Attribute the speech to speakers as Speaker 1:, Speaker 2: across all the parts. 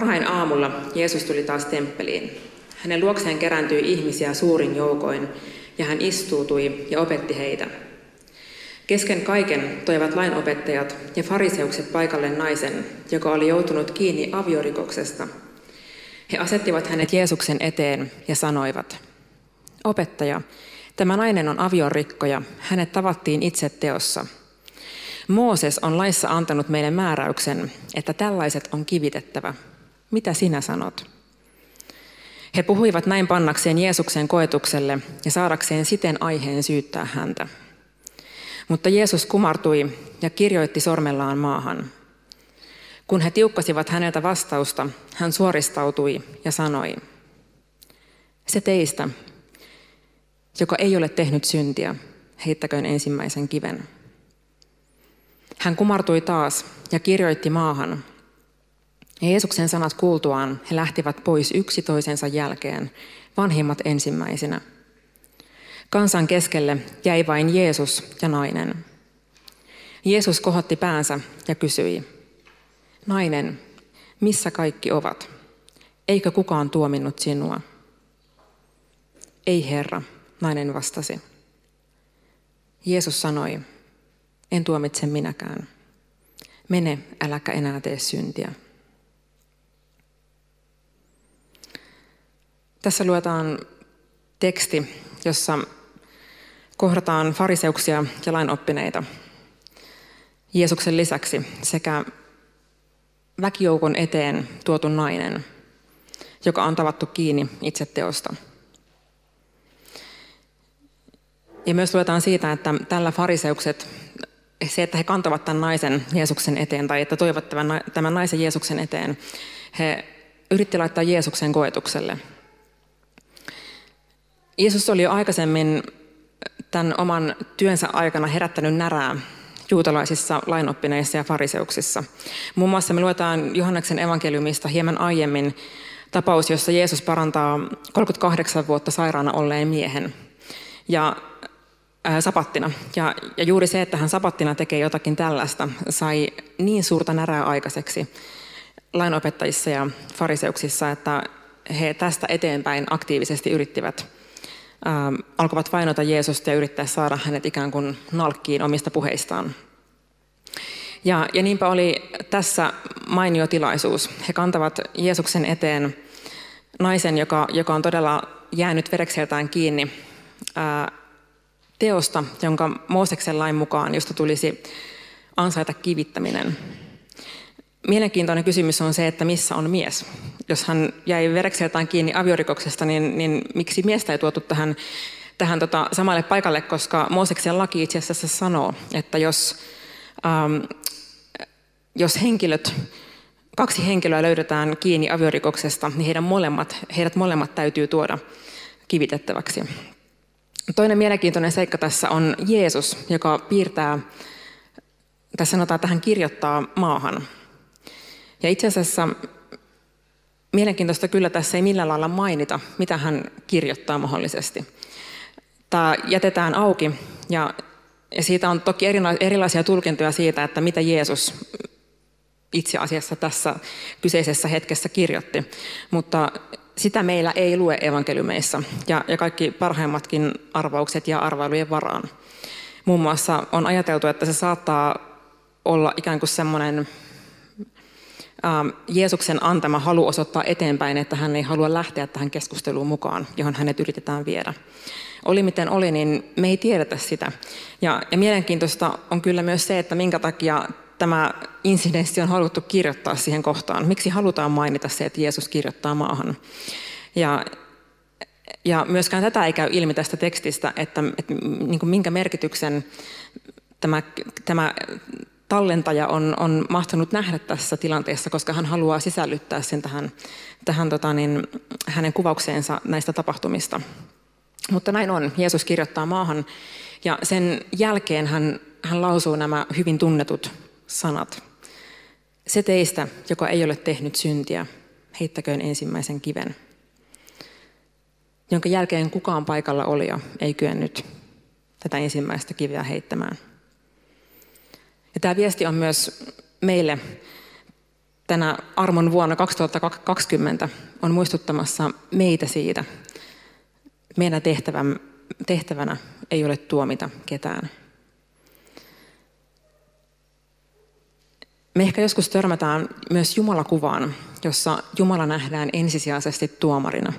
Speaker 1: Varhain aamulla Jeesus tuli taas temppeliin. Hänen luokseen kerääntyi ihmisiä suurin joukoin, ja hän istuutui ja opetti heitä. Kesken kaiken toivat lainopettajat ja fariseukset paikalle naisen, joka oli joutunut kiinni aviorikoksesta. He asettivat hänet Jeesuksen eteen ja sanoivat, Opettaja, tämä nainen on aviorikkoja, hänet tavattiin itse teossa. Mooses on laissa antanut meille määräyksen, että tällaiset on kivitettävä. Mitä sinä sanot? He puhuivat näin pannakseen Jeesuksen koetukselle ja saadakseen siten aiheen syyttää häntä. Mutta Jeesus kumartui ja kirjoitti sormellaan maahan. Kun he tiukkasivat häneltä vastausta, hän suoristautui ja sanoi, se teistä, joka ei ole tehnyt syntiä, heittäköön ensimmäisen kiven. Hän kumartui taas ja kirjoitti maahan, ja Jeesuksen sanat kuultuaan he lähtivät pois yksi toisensa jälkeen, vanhimmat ensimmäisenä. Kansan keskelle jäi vain Jeesus ja nainen. Jeesus kohotti päänsä ja kysyi, Nainen, missä kaikki ovat? Eikö kukaan tuominnut sinua? Ei Herra, nainen vastasi. Jeesus sanoi, en tuomitse minäkään. Mene, äläkä enää tee syntiä. Tässä luetaan teksti, jossa kohdataan fariseuksia ja lainoppineita Jeesuksen lisäksi sekä väkijoukon eteen tuotu nainen, joka on tavattu kiinni itse teosta. Ja myös luetaan siitä, että tällä fariseukset, se, että he kantavat tämän naisen Jeesuksen eteen tai että toivat tämän naisen Jeesuksen eteen, he yritti laittaa Jeesuksen koetukselle – Jeesus oli jo aikaisemmin tämän oman työnsä aikana herättänyt närää juutalaisissa lainoppineissa ja fariseuksissa. Muun muassa me luetaan Johanneksen evankeliumista hieman aiemmin tapaus, jossa Jeesus parantaa 38 vuotta sairaana olleen miehen ja ää, sapattina. Ja, ja juuri se, että hän sapattina tekee jotakin tällaista, sai niin suurta närää aikaiseksi lainopettajissa ja fariseuksissa, että he tästä eteenpäin aktiivisesti yrittivät ähm, alkoivat vainota Jeesusta ja yrittää saada hänet ikään kuin nalkkiin omista puheistaan. Ja, ja niinpä oli tässä mainio tilaisuus. He kantavat Jeesuksen eteen naisen, joka, joka on todella jäänyt verekseltään kiinni ää, teosta, jonka Mooseksen lain mukaan, josta tulisi ansaita kivittäminen. Mielenkiintoinen kysymys on se, että missä on mies. Jos hän jäi verekseltään kiinni aviorikoksesta, niin, niin miksi miestä ei tuotu tähän, tähän tota, samalle paikalle, koska Mooseksen laki itse asiassa sanoo, että jos, ähm, jos henkilöt, kaksi henkilöä löydetään kiinni aviorikoksesta, niin heidän molemmat, heidät molemmat täytyy tuoda kivitettäväksi. Toinen mielenkiintoinen seikka tässä on Jeesus, joka piirtää, tässä sanotaan, että hän kirjoittaa maahan. Ja itse asiassa mielenkiintoista kyllä tässä ei millään lailla mainita, mitä hän kirjoittaa mahdollisesti. Tämä jätetään auki ja, siitä on toki erilaisia tulkintoja siitä, että mitä Jeesus itse asiassa tässä kyseisessä hetkessä kirjoitti. Mutta sitä meillä ei lue evankeliumeissa ja, ja kaikki parhaimmatkin arvaukset ja arvailujen varaan. Muun muassa on ajateltu, että se saattaa olla ikään kuin semmoinen Jeesuksen antama halu osoittaa eteenpäin, että hän ei halua lähteä tähän keskusteluun mukaan, johon hänet yritetään viedä. Oli miten oli, niin me ei tiedetä sitä. Ja, ja mielenkiintoista on kyllä myös se, että minkä takia tämä insidenssi on haluttu kirjoittaa siihen kohtaan. Miksi halutaan mainita se, että Jeesus kirjoittaa maahan? Ja, ja myöskään tätä ei käy ilmi tästä tekstistä, että, että niin kuin minkä merkityksen tämä, tämä tallentaja on, on mahtanut nähdä tässä tilanteessa, koska hän haluaa sisällyttää sen tähän, tähän tota niin, hänen kuvaukseensa näistä tapahtumista. Mutta näin on. Jeesus kirjoittaa maahan ja sen jälkeen hän, hän lausuu nämä hyvin tunnetut sanat. Se teistä, joka ei ole tehnyt syntiä, heittäköön ensimmäisen kiven. Jonka jälkeen kukaan paikalla olija ei kyennyt tätä ensimmäistä kiveä heittämään. Ja tämä viesti on myös meille tänä armon vuonna 2020 on muistuttamassa meitä siitä. Meidän tehtävänä ei ole tuomita ketään. Me ehkä joskus törmätään myös Jumalakuvaan, jossa Jumala nähdään ensisijaisesti tuomarina.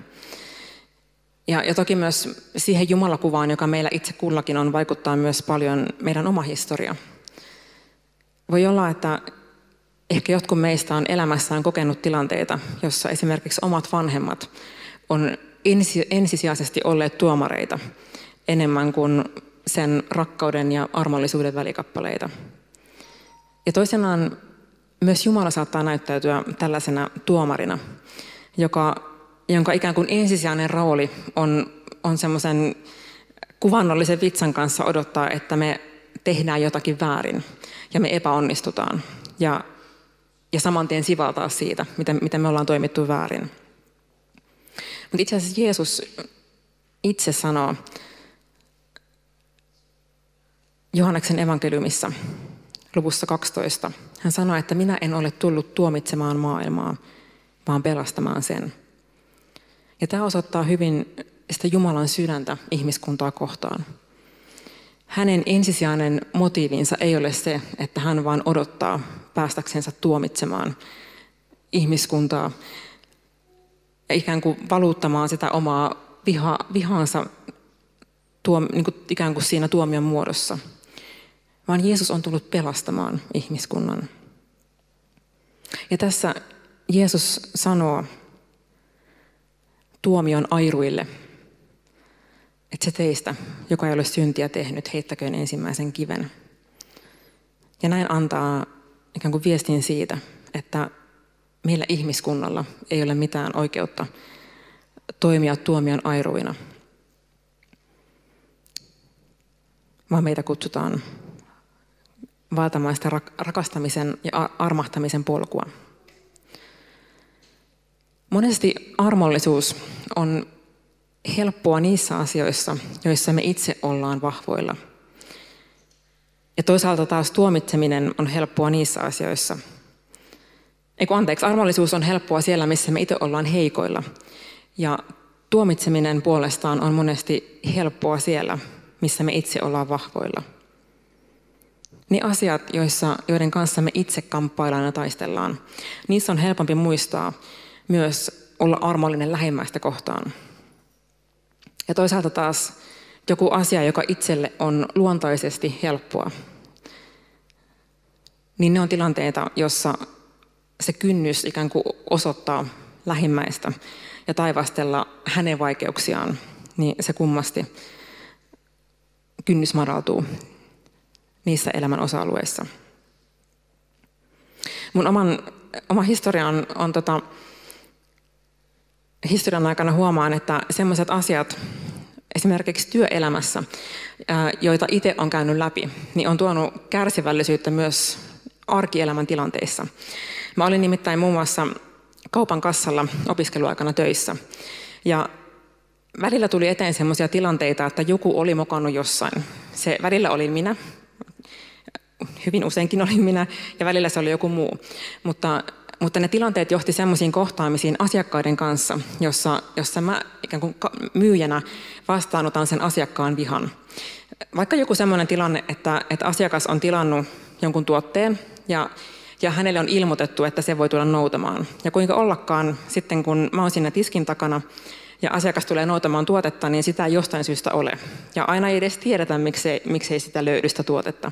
Speaker 1: Ja, ja toki myös siihen Jumalakuvaan, joka meillä itse kullakin on, vaikuttaa myös paljon meidän oma historia. Voi olla, että ehkä jotkut meistä on elämässään kokenut tilanteita, jossa esimerkiksi omat vanhemmat on ensi, ensisijaisesti olleet tuomareita enemmän kuin sen rakkauden ja armollisuuden välikappaleita. Ja toisenaan myös Jumala saattaa näyttäytyä tällaisena tuomarina, joka, jonka ikään kuin ensisijainen rooli on, on semmoisen kuvannollisen vitsan kanssa odottaa, että me tehdään jotakin väärin ja me epäonnistutaan. Ja, ja saman tien sivaltaa siitä, miten, miten me ollaan toimittu väärin. Mutta itse asiassa Jeesus itse sanoo Johanneksen evankeliumissa luvussa 12. Hän sanoi, että minä en ole tullut tuomitsemaan maailmaa, vaan pelastamaan sen. Ja tämä osoittaa hyvin sitä Jumalan sydäntä ihmiskuntaa kohtaan. Hänen ensisijainen motiivinsa ei ole se, että hän vaan odottaa päästäksensä tuomitsemaan ihmiskuntaa ikään kuin valuuttamaan sitä omaa viha, vihaansa tuo, niin kuin ikään kuin siinä tuomion muodossa – vaan Jeesus on tullut pelastamaan ihmiskunnan. Ja tässä Jeesus sanoo tuomion airuille, että se teistä, joka ei ole syntiä tehnyt, heittäköön ensimmäisen kiven. Ja näin antaa ikään kuin viestin siitä, että meillä ihmiskunnalla ei ole mitään oikeutta toimia tuomion airuina, vaan meitä kutsutaan vaeltamaan rakastamisen ja armahtamisen polkua. Monesti armollisuus on helppoa niissä asioissa, joissa me itse ollaan vahvoilla. Ja toisaalta taas tuomitseminen on helppoa niissä asioissa. Eiku anteeksi, armollisuus on helppoa siellä, missä me itse ollaan heikoilla. Ja tuomitseminen puolestaan on monesti helppoa siellä, missä me itse ollaan vahvoilla. Niin asiat, joissa, joiden kanssa me itse kamppaillaan ja taistellaan, niissä on helpompi muistaa myös olla armollinen lähimmäistä kohtaan. Ja toisaalta taas joku asia, joka itselle on luontaisesti helppoa, niin ne on tilanteita, jossa se kynnys ikään kuin osoittaa lähimmäistä ja taivastella hänen vaikeuksiaan, niin se kummasti kynnys madaltuu niissä elämän osa-alueissa. Mun oman, oma historia on, on tota, historian aikana huomaan, että sellaiset asiat, esimerkiksi työelämässä, joita itse on käynyt läpi, niin on tuonut kärsivällisyyttä myös arkielämän tilanteissa. Mä olin nimittäin muun muassa kaupan kassalla opiskeluaikana töissä. Ja välillä tuli eteen sellaisia tilanteita, että joku oli mokannut jossain. Se välillä oli minä, hyvin useinkin olin minä ja välillä se oli joku muu. Mutta, mutta ne tilanteet johti semmoisiin kohtaamisiin asiakkaiden kanssa, jossa, jossa mä ikään kuin myyjänä vastaanotan sen asiakkaan vihan. Vaikka joku semmoinen tilanne, että, että asiakas on tilannut jonkun tuotteen ja ja hänelle on ilmoitettu, että se voi tulla noutamaan. Ja kuinka ollakaan sitten, kun mä oon siinä tiskin takana ja asiakas tulee noutamaan tuotetta, niin sitä ei jostain syystä ole. Ja aina ei edes tiedetä, miksei, miksei sitä löydy sitä tuotetta.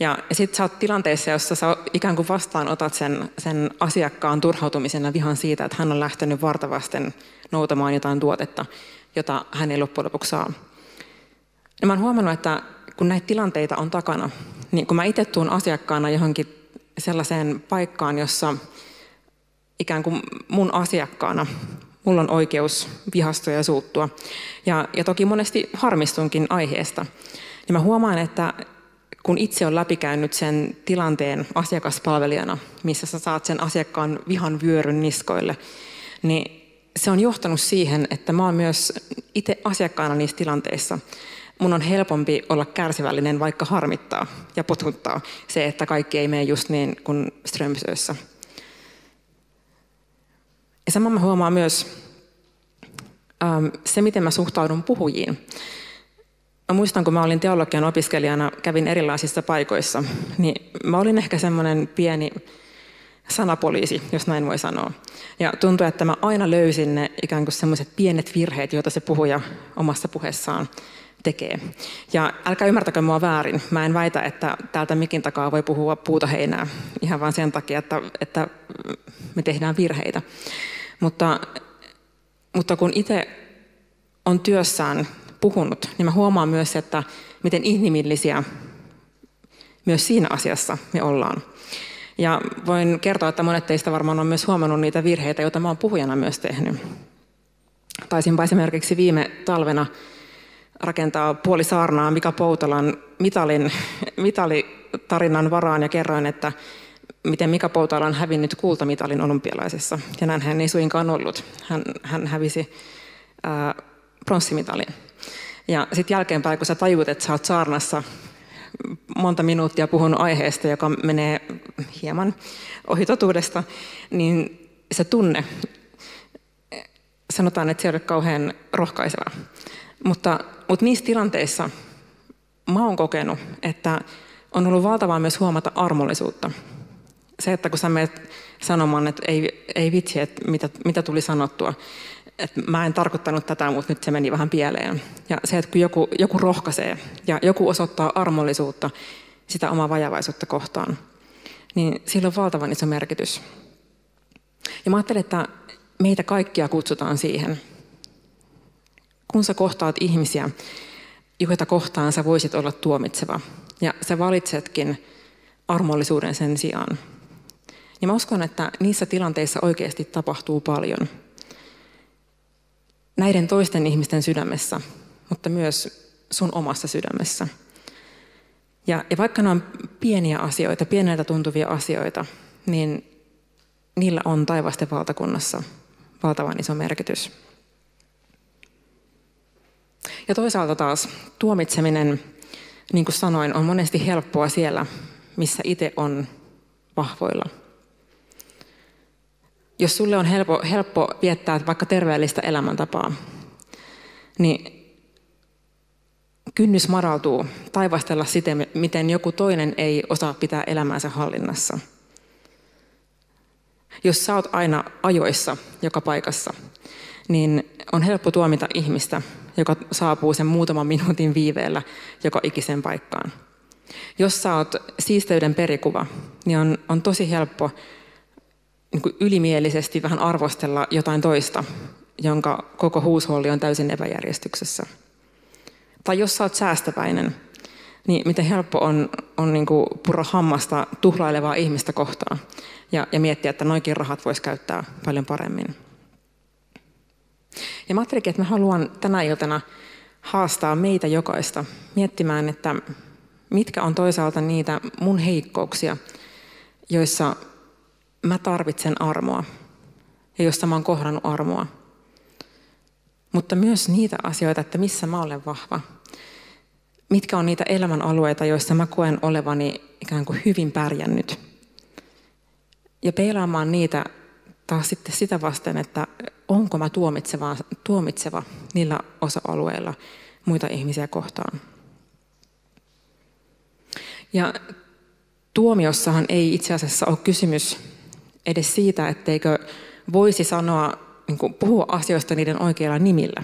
Speaker 1: Ja sitten sä oot tilanteessa, jossa sä ikään kuin vastaanotat sen, sen asiakkaan turhautumisen ja vihan siitä, että hän on lähtenyt vartavasten noutamaan jotain tuotetta, jota hän ei loppujen lopuksi saa. Ja mä oon huomannut, että kun näitä tilanteita on takana, niin kun mä itse tuun asiakkaana johonkin sellaiseen paikkaan, jossa ikään kuin mun asiakkaana mulla on oikeus vihastua ja suuttua. Ja, ja toki monesti harmistunkin aiheesta. Ja mä huomaan, että kun itse on läpikäynyt sen tilanteen asiakaspalvelijana, missä sä saat sen asiakkaan vihan vyöryn niskoille, niin se on johtanut siihen, että mä oon myös itse asiakkaana niissä tilanteissa. Mun on helpompi olla kärsivällinen, vaikka harmittaa ja potkuttaa se, että kaikki ei mene just niin kuin Strömsössä. Ja sama mä huomaan myös ähm, se, miten mä suhtaudun puhujiin. Mä muistan, kun mä olin teologian opiskelijana, kävin erilaisissa paikoissa, niin mä olin ehkä semmoinen pieni sanapoliisi, jos näin voi sanoa. Ja tuntui, että mä aina löysin ne ikään kuin semmoiset pienet virheet, joita se puhuja omassa puheessaan tekee. Ja älkää ymmärtäkö mua väärin. Mä en väitä, että täältä mikin takaa voi puhua puuta heinää ihan vain sen takia, että, että me tehdään virheitä. Mutta, mutta kun itse on työssään puhunut, niin mä huomaan myös, että miten inhimillisiä myös siinä asiassa me ollaan. Ja voin kertoa, että monet teistä varmaan on myös huomannut niitä virheitä, joita mä oon puhujana myös tehnyt. Taisinpa esimerkiksi viime talvena rakentaa puoli saarnaa Mika Poutalan mitalin, mitalitarinan varaan ja kerroin, että miten Mika Poutala on hävinnyt kultamitalin olympialaisessa. Ja näin hän ei suinkaan ollut. Hän, hän hävisi pronssimitalin. Ja sitten jälkeenpäin, kun sä tajuut, että sä oot saarnassa monta minuuttia puhunut aiheesta, joka menee hieman ohi totuudesta, niin se tunne, sanotaan, että se ei ole kauhean rohkaiseva. Mutta, mutta niissä tilanteissa mä oon kokenut, että on ollut valtavaa myös huomata armollisuutta. Se, että kun sä menet sanomaan, että ei, ei vitsi, että mitä, mitä tuli sanottua, että mä en tarkoittanut tätä, mutta nyt se meni vähän pieleen. Ja se, että kun joku, joku rohkaisee ja joku osoittaa armollisuutta sitä omaa vajavaisuutta kohtaan, niin sillä on valtavan iso merkitys. Ja mä ajattelen, että meitä kaikkia kutsutaan siihen. Kun sä kohtaat ihmisiä, joita kohtaan sä voisit olla tuomitseva, ja sä valitsetkin armollisuuden sen sijaan. Ja mä uskon, että niissä tilanteissa oikeasti tapahtuu paljon – näiden toisten ihmisten sydämessä, mutta myös sun omassa sydämessä. Ja, ja vaikka ne on pieniä asioita, pieneltä tuntuvia asioita, niin niillä on taivasten valtakunnassa valtavan iso merkitys. Ja toisaalta taas tuomitseminen, niin kuin sanoin, on monesti helppoa siellä, missä itse on vahvoilla – jos sulle on helppo, helppo viettää vaikka terveellistä elämäntapaa, niin kynnys madaltuu taivastella siten, miten joku toinen ei osaa pitää elämäänsä hallinnassa. Jos sä oot aina ajoissa joka paikassa, niin on helppo tuomita ihmistä, joka saapuu sen muutaman minuutin viiveellä joka ikisen paikkaan. Jos sä oot siisteyden perikuva, niin on, on tosi helppo niin kuin ylimielisesti vähän arvostella jotain toista, jonka koko huusholli on täysin epäjärjestyksessä. Tai jos sä oot säästäväinen, niin miten helppo on, on niin kuin purra hammasta tuhlailevaa ihmistä kohtaan ja, ja miettiä, että noikin rahat voisi käyttää paljon paremmin. Ja mä ajattelin, että mä haluan tänä iltana haastaa meitä jokaista miettimään, että mitkä on toisaalta niitä mun heikkouksia, joissa mä tarvitsen armoa ja josta mä oon kohdannut armoa. Mutta myös niitä asioita, että missä mä olen vahva. Mitkä on niitä elämän alueita, joissa mä koen olevani ikään kuin hyvin pärjännyt. Ja peilaamaan niitä taas sitten sitä vasten, että onko mä tuomitseva, tuomitseva niillä osa-alueilla muita ihmisiä kohtaan. Ja tuomiossahan ei itse asiassa ole kysymys edes siitä, etteikö voisi sanoa, niin kuin puhua asioista niiden oikeilla nimillä.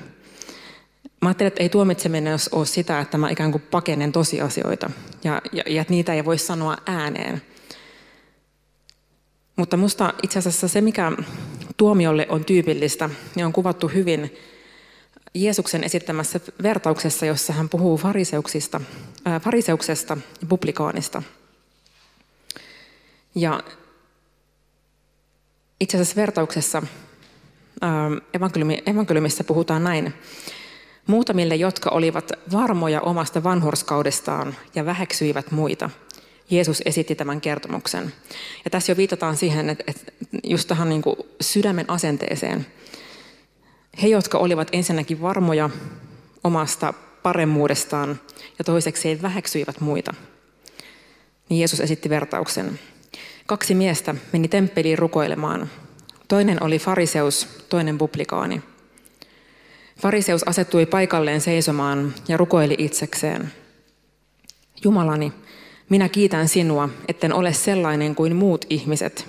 Speaker 1: Mä ajattelen, että ei tuomitseminen ole sitä, että mä ikään kuin pakenen tosiasioita ja, ja, ja että niitä ei voi sanoa ääneen. Mutta musta itse asiassa se, mikä tuomiolle on tyypillistä, niin on kuvattu hyvin Jeesuksen esittämässä vertauksessa, jossa hän puhuu fariseuksista, ää, fariseuksesta ja publikaanista. Ja itse asiassa vertauksessa evankeliumi, evankeliumissa puhutaan näin. Muutamille, jotka olivat varmoja omasta vanhurskaudestaan ja väheksyivät muita, Jeesus esitti tämän kertomuksen. Ja tässä jo viitataan siihen, että, että just tähän niin kuin sydämen asenteeseen. He, jotka olivat ensinnäkin varmoja omasta paremmuudestaan ja toiseksi väheksyivät muita, niin Jeesus esitti vertauksen. Kaksi miestä meni temppeliin rukoilemaan. Toinen oli fariseus, toinen publikaani. Fariseus asettui paikalleen seisomaan ja rukoili itsekseen. Jumalani, minä kiitän sinua, etten ole sellainen kuin muut ihmiset,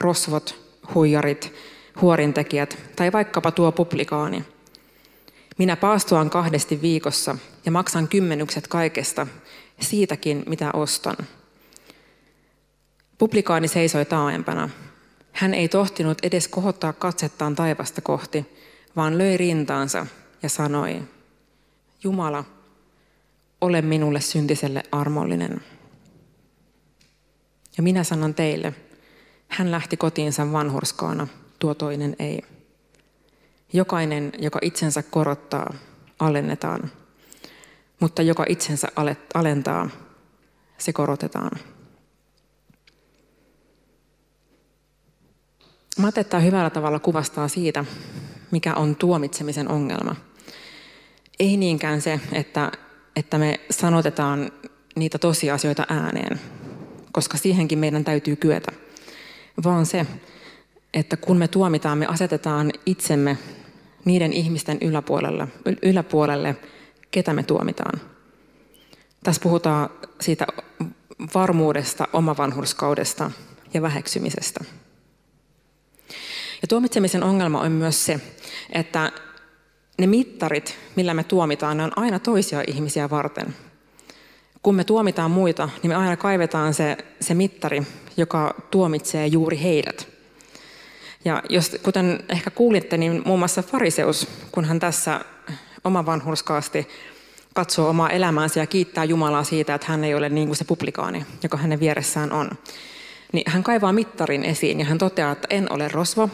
Speaker 1: rosvot, huijarit, huorintekijät tai vaikkapa tuo publikaani. Minä paastoan kahdesti viikossa ja maksan kymmenykset kaikesta, siitäkin mitä ostan. Publikaani seisoi taaempana. Hän ei tohtinut edes kohottaa katsettaan taivasta kohti, vaan löi rintaansa ja sanoi, Jumala, ole minulle syntiselle armollinen. Ja minä sanon teille, hän lähti kotiinsa vanhurskaana, tuo toinen ei. Jokainen, joka itsensä korottaa, alennetaan, mutta joka itsensä alentaa, se korotetaan. Tämä hyvällä tavalla kuvastaa siitä, mikä on tuomitsemisen ongelma. Ei niinkään se, että, että me sanotetaan niitä tosiasioita ääneen, koska siihenkin meidän täytyy kyetä, vaan se, että kun me tuomitaan, me asetetaan itsemme niiden ihmisten yläpuolelle, yläpuolelle ketä me tuomitaan. Tässä puhutaan siitä varmuudesta, omavanhurskaudesta ja väheksymisestä. Ja tuomitsemisen ongelma on myös se, että ne mittarit, millä me tuomitaan, ne on aina toisia ihmisiä varten. Kun me tuomitaan muita, niin me aina kaivetaan se, se mittari, joka tuomitsee juuri heidät. Ja jos, kuten ehkä kuulitte, niin muun muassa fariseus, kun hän tässä oma vanhurskaasti katsoo omaa elämäänsä ja kiittää Jumalaa siitä, että hän ei ole niin kuin se publikaani, joka hänen vieressään on, niin hän kaivaa mittarin esiin ja hän toteaa, että en ole rosvo,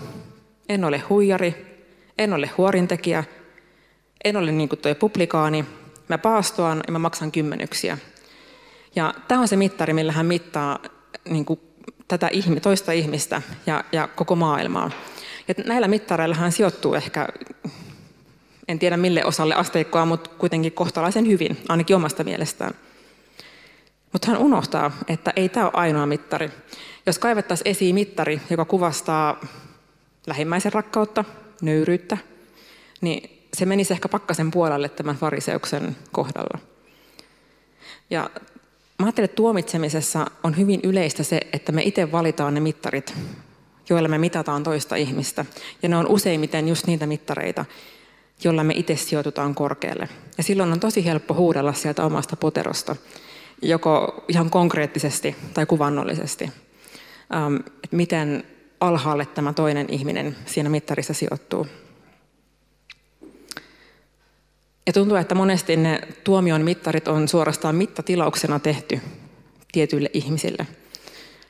Speaker 1: en ole huijari, en ole huorintekijä, en ole niin kuin tuo publikaani, mä paastoan ja mä maksan kymmenyksiä. Ja tämä on se mittari, millä hän mittaa niin kuin tätä toista ihmistä ja, ja koko maailmaa. Ja näillä mittareilla hän sijoittuu ehkä, en tiedä mille osalle asteikkoa, mutta kuitenkin kohtalaisen hyvin, ainakin omasta mielestään. Mutta hän unohtaa, että ei tämä ole ainoa mittari. Jos kaivettaisiin esiin mittari, joka kuvastaa lähimmäisen rakkautta, nöyryyttä, niin se menisi ehkä pakkasen puolelle tämän fariseuksen kohdalla. Ja mä ajattelen, että tuomitsemisessa on hyvin yleistä se, että me itse valitaan ne mittarit, joilla me mitataan toista ihmistä. Ja ne on useimmiten just niitä mittareita, joilla me itse sijoitutaan korkealle. Ja silloin on tosi helppo huudella sieltä omasta poterosta, joko ihan konkreettisesti tai kuvannollisesti, ähm, että miten alhaalle tämä toinen ihminen siinä mittarissa sijoittuu. Ja tuntuu, että monesti ne tuomion mittarit on suorastaan mittatilauksena tehty tietyille ihmisille,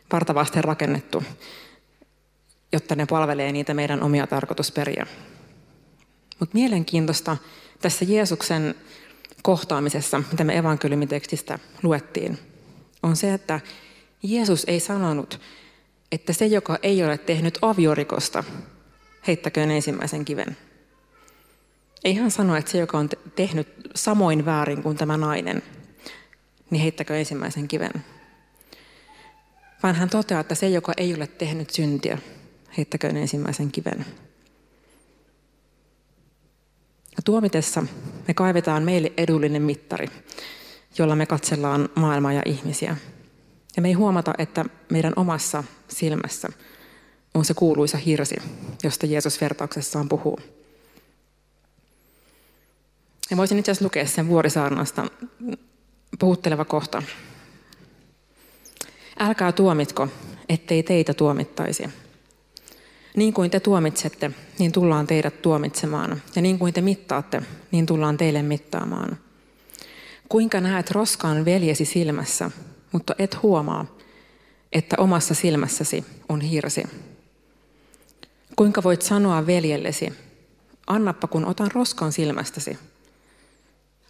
Speaker 1: partavasten rakennettu, jotta ne palvelee niitä meidän omia tarkoitusperiä. Mutta mielenkiintoista tässä Jeesuksen kohtaamisessa, mitä me evankeliumitekstistä luettiin, on se, että Jeesus ei sanonut, että se, joka ei ole tehnyt aviorikosta, heittäköön ensimmäisen kiven. Ei hän sano, että se, joka on tehnyt samoin väärin kuin tämä nainen, niin heittäkö ensimmäisen kiven. Vaan hän toteaa, että se, joka ei ole tehnyt syntiä, heittäköön ensimmäisen kiven. Ja tuomitessa me kaivetaan meille edullinen mittari, jolla me katsellaan maailmaa ja ihmisiä. Ja me ei huomata, että meidän omassa silmässä on se kuuluisa hirsi, josta Jeesus vertauksessaan puhuu. Ja voisin itse asiassa lukea sen vuorisaarnasta puhutteleva kohta. Älkää tuomitko, ettei teitä tuomittaisi. Niin kuin te tuomitsette, niin tullaan teidät tuomitsemaan. Ja niin kuin te mittaatte, niin tullaan teille mittaamaan. Kuinka näet roskaan veljesi silmässä, mutta et huomaa, että omassa silmässäsi on hirsi? Kuinka voit sanoa veljellesi, annappa kun otan roskan silmästäsi,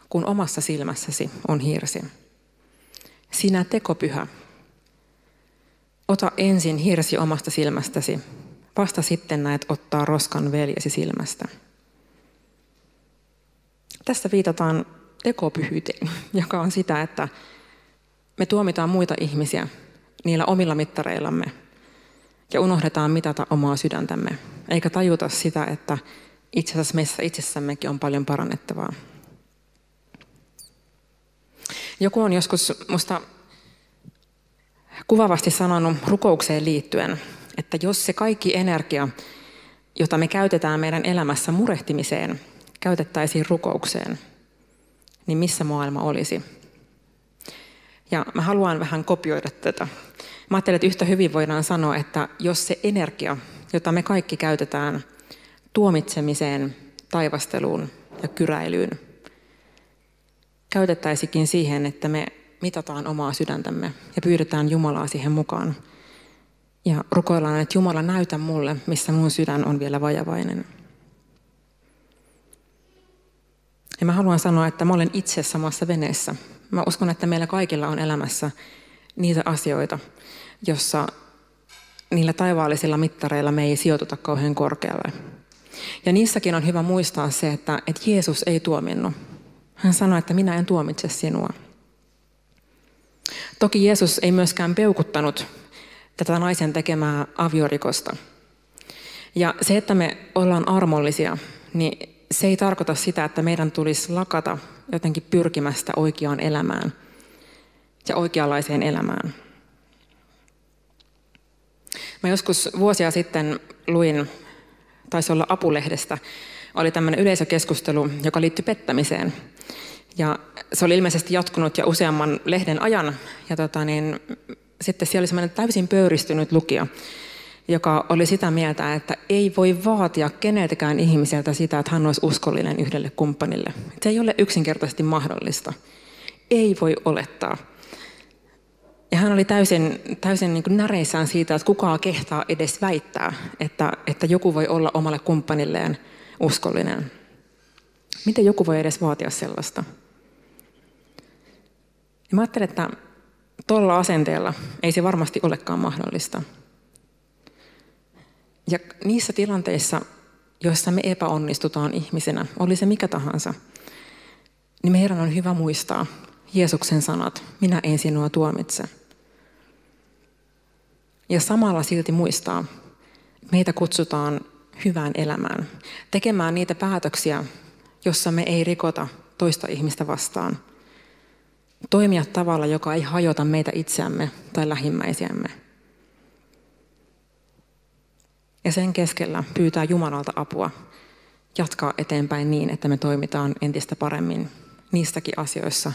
Speaker 1: kun omassa silmässäsi on hirsi? Sinä tekopyhä, ota ensin hirsi omasta silmästäsi, vasta sitten näet ottaa roskan veljesi silmästä. Tässä viitataan tekopyhyyteen, joka on sitä, että me tuomitaan muita ihmisiä niillä omilla mittareillamme ja unohdetaan mitata omaa sydäntämme, eikä tajuta sitä, että itse asiassa meissä itsessämmekin on paljon parannettavaa. Joku on joskus musta kuvavasti sanonut rukoukseen liittyen, että jos se kaikki energia, jota me käytetään meidän elämässä murehtimiseen, käytettäisiin rukoukseen, niin missä maailma olisi? Ja mä haluan vähän kopioida tätä. Mä ajattelen, että yhtä hyvin voidaan sanoa, että jos se energia, jota me kaikki käytetään tuomitsemiseen, taivasteluun ja kyräilyyn, käytettäisikin siihen, että me mitataan omaa sydäntämme ja pyydetään Jumalaa siihen mukaan. Ja rukoillaan, että Jumala näytä mulle, missä mun sydän on vielä vajavainen. Ja mä haluan sanoa, että mä olen itse samassa veneessä. Mä uskon, että meillä kaikilla on elämässä niitä asioita, jossa niillä taivaallisilla mittareilla me ei sijoituta kauhean korkealle. Ja niissäkin on hyvä muistaa se, että, että Jeesus ei tuominnut. Hän sanoi, että minä en tuomitse sinua. Toki Jeesus ei myöskään peukuttanut tätä naisen tekemää aviorikosta. Ja se, että me ollaan armollisia, niin se ei tarkoita sitä, että meidän tulisi lakata jotenkin pyrkimästä oikeaan elämään ja oikeanlaiseen elämään. Mä joskus vuosia sitten luin, taisi olla Apulehdestä, oli tämmöinen yleisökeskustelu, joka liittyi pettämiseen. Ja se oli ilmeisesti jatkunut jo useamman lehden ajan. Ja tota niin, sitten siellä oli semmoinen täysin pöyristynyt lukija, joka oli sitä mieltä, että ei voi vaatia keneltäkään ihmiseltä sitä, että hän olisi uskollinen yhdelle kumppanille. Se ei ole yksinkertaisesti mahdollista. Ei voi olettaa. Ja hän oli täysin, täysin niin kuin näreissään siitä, että kukaan kehtaa edes väittää, että, että joku voi olla omalle kumppanilleen uskollinen. Miten joku voi edes vaatia sellaista? Ja mä ajattelen, että tuolla asenteella ei se varmasti olekaan mahdollista. Ja niissä tilanteissa, joissa me epäonnistutaan ihmisenä, oli se mikä tahansa, niin meidän on hyvä muistaa Jeesuksen sanat, minä en sinua tuomitse. Ja samalla silti muistaa, meitä kutsutaan hyvään elämään, tekemään niitä päätöksiä, jossa me ei rikota toista ihmistä vastaan. Toimia tavalla, joka ei hajota meitä itseämme tai lähimmäisiämme. Ja sen keskellä pyytää Jumalalta apua jatkaa eteenpäin niin, että me toimitaan entistä paremmin niistäkin asioissa,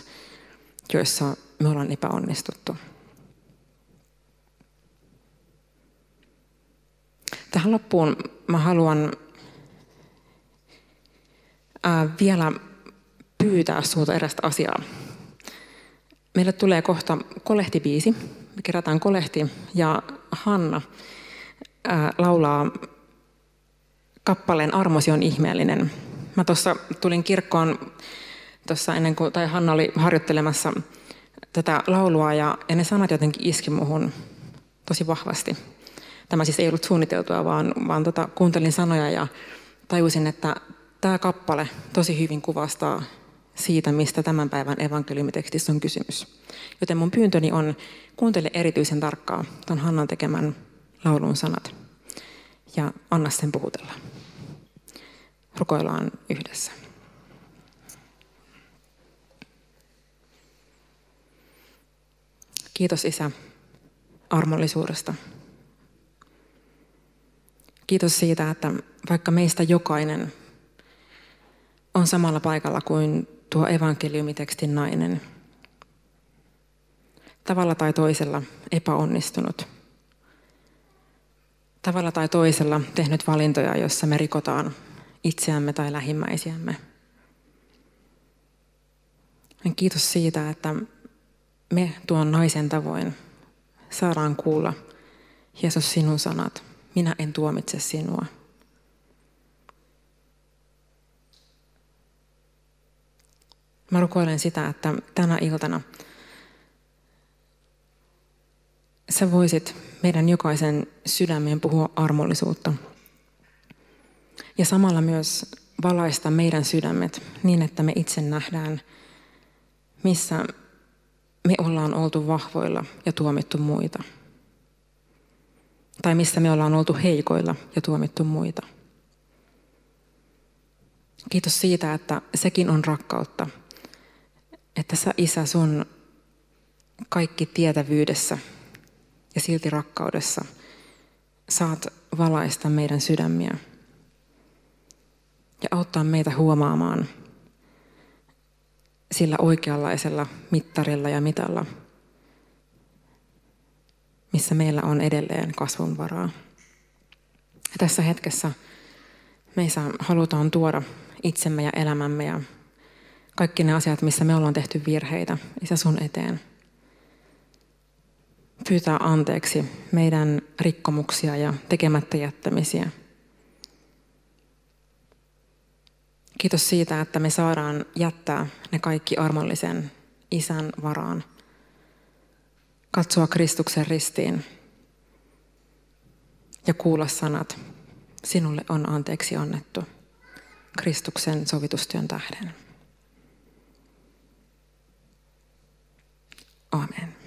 Speaker 1: joissa me ollaan epäonnistuttu. Tähän loppuun mä haluan vielä pyytää sinulta erästä asiaa. Meille tulee kohta kolehtibiisi. Me kerätään kolehti ja Hanna laulaa kappaleen Armosi on ihmeellinen. Mä tuossa tulin kirkkoon tuossa ennen kuin, tai Hanna oli harjoittelemassa tätä laulua ja, ja ne sanat jotenkin iski muhun tosi vahvasti. Tämä siis ei ollut suunniteltua, vaan, vaan tota, kuuntelin sanoja ja tajusin, että tämä kappale tosi hyvin kuvastaa siitä, mistä tämän päivän evankeliumitekstissä on kysymys. Joten mun pyyntöni on, kuuntele erityisen tarkkaan tuon Hannan tekemän laulun sanat ja anna sen puhutella. Rukoillaan yhdessä. Kiitos Isä armollisuudesta. Kiitos siitä, että vaikka meistä jokainen on samalla paikalla kuin tuo evankeliumitekstin nainen, tavalla tai toisella epäonnistunut – tavalla tai toisella tehnyt valintoja, joissa me rikotaan itseämme tai lähimmäisiämme. Kiitos siitä, että me tuon naisen tavoin saadaan kuulla Jeesus sinun sanat. Minä en tuomitse sinua. Mä rukoilen sitä, että tänä iltana sä voisit meidän jokaisen sydämeen puhua armollisuutta. Ja samalla myös valaista meidän sydämet niin, että me itse nähdään, missä me ollaan oltu vahvoilla ja tuomittu muita. Tai missä me ollaan oltu heikoilla ja tuomittu muita. Kiitos siitä, että sekin on rakkautta. Että sä isä sun kaikki tietävyydessä ja silti rakkaudessa saat valaista meidän sydämiä ja auttaa meitä huomaamaan sillä oikeanlaisella mittarilla ja mitalla, missä meillä on edelleen kasvun varaa. Ja tässä hetkessä meissä halutaan tuoda itsemme ja elämämme ja kaikki ne asiat, missä me ollaan tehty virheitä, Isä sun eteen. Pyytää anteeksi meidän rikkomuksia ja tekemättä jättämisiä. Kiitos siitä, että me saadaan jättää ne kaikki armollisen isän varaan. Katsoa Kristuksen ristiin ja kuulla sanat. Sinulle on anteeksi annettu Kristuksen sovitustyön tähden. Amen.